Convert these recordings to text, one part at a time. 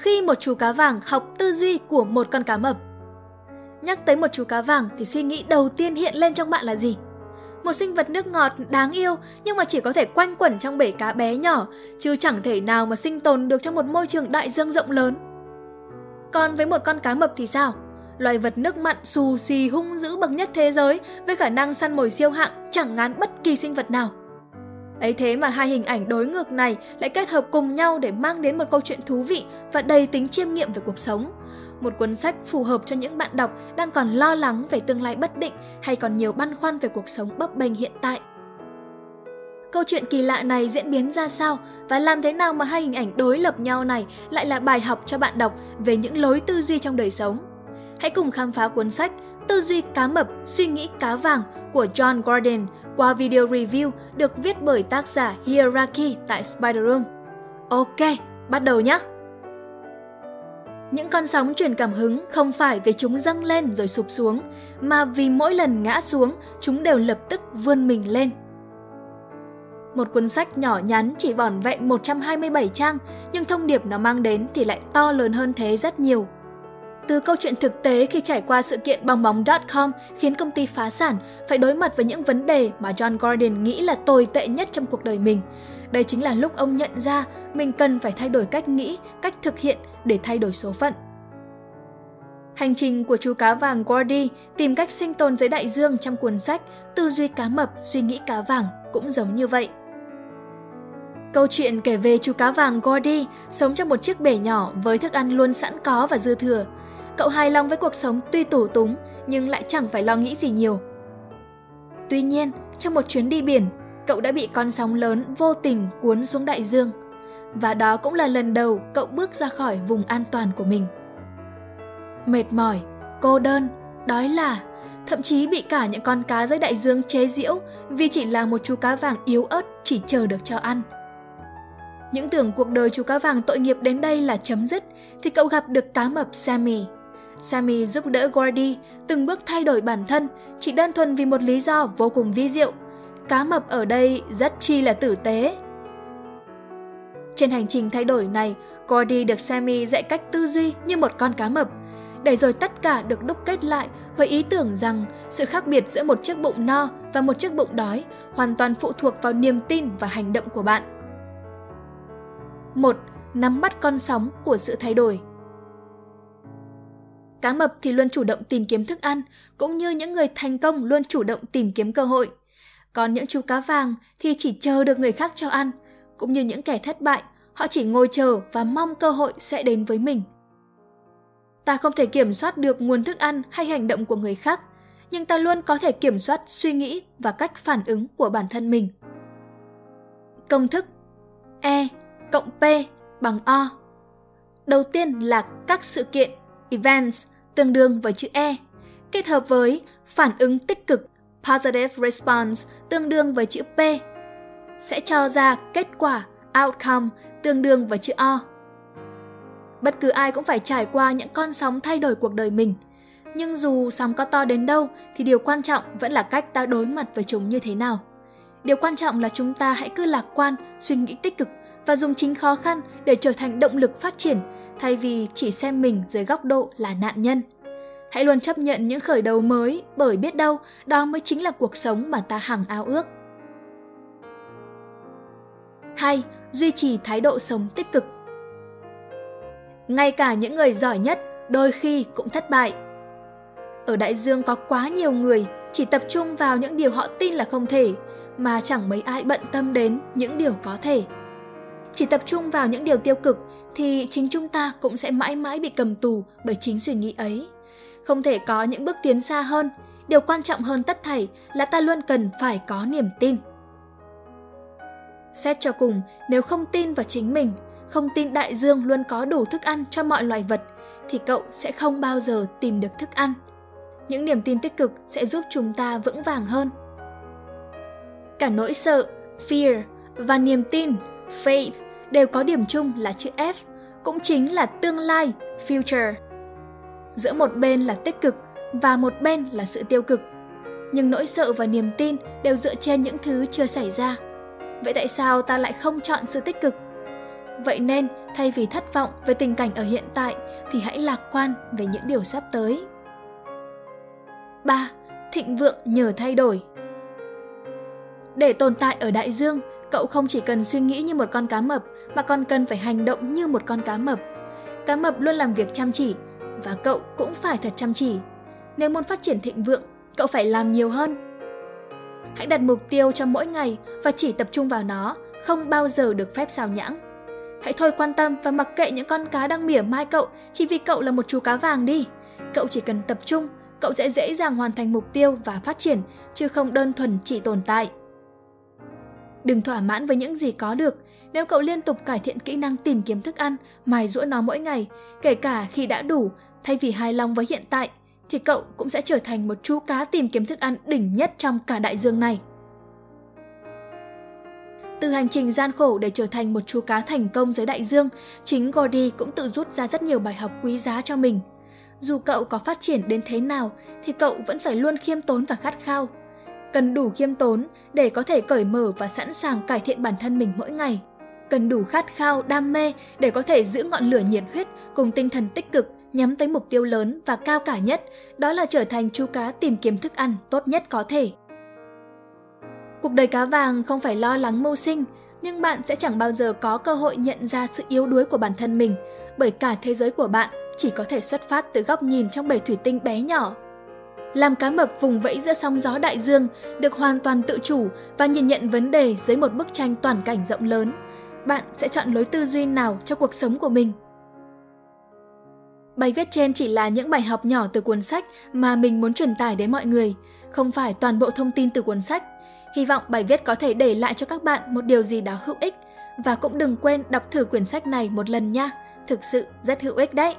khi một chú cá vàng học tư duy của một con cá mập. Nhắc tới một chú cá vàng thì suy nghĩ đầu tiên hiện lên trong bạn là gì? Một sinh vật nước ngọt đáng yêu nhưng mà chỉ có thể quanh quẩn trong bể cá bé nhỏ, chứ chẳng thể nào mà sinh tồn được trong một môi trường đại dương rộng lớn. Còn với một con cá mập thì sao? Loài vật nước mặn xù xì hung dữ bậc nhất thế giới với khả năng săn mồi siêu hạng chẳng ngán bất kỳ sinh vật nào. Ấy thế mà hai hình ảnh đối ngược này lại kết hợp cùng nhau để mang đến một câu chuyện thú vị và đầy tính chiêm nghiệm về cuộc sống. Một cuốn sách phù hợp cho những bạn đọc đang còn lo lắng về tương lai bất định hay còn nhiều băn khoăn về cuộc sống bấp bênh hiện tại. Câu chuyện kỳ lạ này diễn biến ra sao và làm thế nào mà hai hình ảnh đối lập nhau này lại là bài học cho bạn đọc về những lối tư duy trong đời sống? Hãy cùng khám phá cuốn sách Tư duy cá mập, suy nghĩ cá vàng của John Gordon qua video review được viết bởi tác giả Hierarchy tại Spider Room. Ok, bắt đầu nhé! Những con sóng truyền cảm hứng không phải vì chúng dâng lên rồi sụp xuống, mà vì mỗi lần ngã xuống, chúng đều lập tức vươn mình lên. Một cuốn sách nhỏ nhắn chỉ vỏn vẹn 127 trang, nhưng thông điệp nó mang đến thì lại to lớn hơn thế rất nhiều. Từ câu chuyện thực tế khi trải qua sự kiện bong bóng.com khiến công ty phá sản phải đối mặt với những vấn đề mà John Gordon nghĩ là tồi tệ nhất trong cuộc đời mình. Đây chính là lúc ông nhận ra mình cần phải thay đổi cách nghĩ, cách thực hiện để thay đổi số phận. Hành trình của chú cá vàng Gordy tìm cách sinh tồn dưới đại dương trong cuốn sách Tư duy cá mập, suy nghĩ cá vàng cũng giống như vậy. Câu chuyện kể về chú cá vàng Gordy sống trong một chiếc bể nhỏ với thức ăn luôn sẵn có và dư thừa. Cậu hài lòng với cuộc sống tuy tủ túng nhưng lại chẳng phải lo nghĩ gì nhiều. Tuy nhiên, trong một chuyến đi biển, cậu đã bị con sóng lớn vô tình cuốn xuống đại dương. Và đó cũng là lần đầu cậu bước ra khỏi vùng an toàn của mình. Mệt mỏi, cô đơn, đói là, thậm chí bị cả những con cá dưới đại dương chế giễu vì chỉ là một chú cá vàng yếu ớt chỉ chờ được cho ăn. Những tưởng cuộc đời chú cá vàng tội nghiệp đến đây là chấm dứt thì cậu gặp được cá mập Sammy. Sammy giúp đỡ Gordy từng bước thay đổi bản thân chỉ đơn thuần vì một lý do vô cùng vi diệu. Cá mập ở đây rất chi là tử tế. Trên hành trình thay đổi này, Gordy được Sammy dạy cách tư duy như một con cá mập, để rồi tất cả được đúc kết lại với ý tưởng rằng sự khác biệt giữa một chiếc bụng no và một chiếc bụng đói hoàn toàn phụ thuộc vào niềm tin và hành động của bạn. 1. Nắm bắt con sóng của sự thay đổi Cá mập thì luôn chủ động tìm kiếm thức ăn, cũng như những người thành công luôn chủ động tìm kiếm cơ hội. Còn những chú cá vàng thì chỉ chờ được người khác cho ăn, cũng như những kẻ thất bại, họ chỉ ngồi chờ và mong cơ hội sẽ đến với mình. Ta không thể kiểm soát được nguồn thức ăn hay hành động của người khác, nhưng ta luôn có thể kiểm soát suy nghĩ và cách phản ứng của bản thân mình. Công thức E cộng P bằng O. Đầu tiên là các sự kiện events tương đương với chữ E, kết hợp với phản ứng tích cực positive response tương đương với chữ P sẽ cho ra kết quả outcome tương đương với chữ O. Bất cứ ai cũng phải trải qua những con sóng thay đổi cuộc đời mình. Nhưng dù sóng có to đến đâu thì điều quan trọng vẫn là cách ta đối mặt với chúng như thế nào. Điều quan trọng là chúng ta hãy cứ lạc quan, suy nghĩ tích cực và dùng chính khó khăn để trở thành động lực phát triển thay vì chỉ xem mình dưới góc độ là nạn nhân. Hãy luôn chấp nhận những khởi đầu mới, bởi biết đâu, đó mới chính là cuộc sống mà ta hằng ao ước. 2. Duy trì thái độ sống tích cực Ngay cả những người giỏi nhất đôi khi cũng thất bại. Ở đại dương có quá nhiều người chỉ tập trung vào những điều họ tin là không thể, mà chẳng mấy ai bận tâm đến những điều có thể. Chỉ tập trung vào những điều tiêu cực thì chính chúng ta cũng sẽ mãi mãi bị cầm tù bởi chính suy nghĩ ấy. Không thể có những bước tiến xa hơn, điều quan trọng hơn tất thảy là ta luôn cần phải có niềm tin. Xét cho cùng, nếu không tin vào chính mình, không tin đại dương luôn có đủ thức ăn cho mọi loài vật, thì cậu sẽ không bao giờ tìm được thức ăn. Những niềm tin tích cực sẽ giúp chúng ta vững vàng hơn. Cả nỗi sợ, fear và niềm tin, faith đều có điểm chung là chữ F, cũng chính là tương lai, future. Giữa một bên là tích cực và một bên là sự tiêu cực. Nhưng nỗi sợ và niềm tin đều dựa trên những thứ chưa xảy ra. Vậy tại sao ta lại không chọn sự tích cực? Vậy nên, thay vì thất vọng về tình cảnh ở hiện tại thì hãy lạc quan về những điều sắp tới. 3. Thịnh vượng nhờ thay đổi Để tồn tại ở đại dương, cậu không chỉ cần suy nghĩ như một con cá mập mà còn cần phải hành động như một con cá mập. Cá mập luôn làm việc chăm chỉ và cậu cũng phải thật chăm chỉ. Nếu muốn phát triển thịnh vượng, cậu phải làm nhiều hơn. Hãy đặt mục tiêu cho mỗi ngày và chỉ tập trung vào nó, không bao giờ được phép xào nhãng. Hãy thôi quan tâm và mặc kệ những con cá đang mỉa mai cậu chỉ vì cậu là một chú cá vàng đi. Cậu chỉ cần tập trung, cậu sẽ dễ dàng hoàn thành mục tiêu và phát triển, chứ không đơn thuần chỉ tồn tại. Đừng thỏa mãn với những gì có được. Nếu cậu liên tục cải thiện kỹ năng tìm kiếm thức ăn, mài giũa nó mỗi ngày, kể cả khi đã đủ, thay vì hài lòng với hiện tại, thì cậu cũng sẽ trở thành một chú cá tìm kiếm thức ăn đỉnh nhất trong cả đại dương này. Từ hành trình gian khổ để trở thành một chú cá thành công dưới đại dương, chính Gordy cũng tự rút ra rất nhiều bài học quý giá cho mình. Dù cậu có phát triển đến thế nào thì cậu vẫn phải luôn khiêm tốn và khát khao. Cần đủ khiêm tốn để có thể cởi mở và sẵn sàng cải thiện bản thân mình mỗi ngày. Cần đủ khát khao, đam mê để có thể giữ ngọn lửa nhiệt huyết cùng tinh thần tích cực nhắm tới mục tiêu lớn và cao cả nhất, đó là trở thành chú cá tìm kiếm thức ăn tốt nhất có thể. Cuộc đời cá vàng không phải lo lắng mưu sinh, nhưng bạn sẽ chẳng bao giờ có cơ hội nhận ra sự yếu đuối của bản thân mình, bởi cả thế giới của bạn chỉ có thể xuất phát từ góc nhìn trong bể thủy tinh bé nhỏ. Làm cá mập vùng vẫy giữa sóng gió đại dương, được hoàn toàn tự chủ và nhìn nhận vấn đề dưới một bức tranh toàn cảnh rộng lớn. Bạn sẽ chọn lối tư duy nào cho cuộc sống của mình? Bài viết trên chỉ là những bài học nhỏ từ cuốn sách mà mình muốn truyền tải đến mọi người, không phải toàn bộ thông tin từ cuốn sách. Hy vọng bài viết có thể để lại cho các bạn một điều gì đó hữu ích và cũng đừng quên đọc thử quyển sách này một lần nha, thực sự rất hữu ích đấy.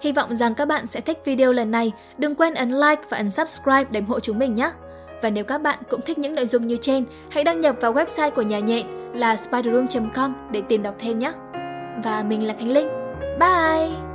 Hy vọng rằng các bạn sẽ thích video lần này, đừng quên ấn like và ấn subscribe để ủng hộ chúng mình nhé. Và nếu các bạn cũng thích những nội dung như trên, hãy đăng nhập vào website của nhà nhện là spiderroom.com để tìm đọc thêm nhé. Và mình là Khánh Linh. Bye!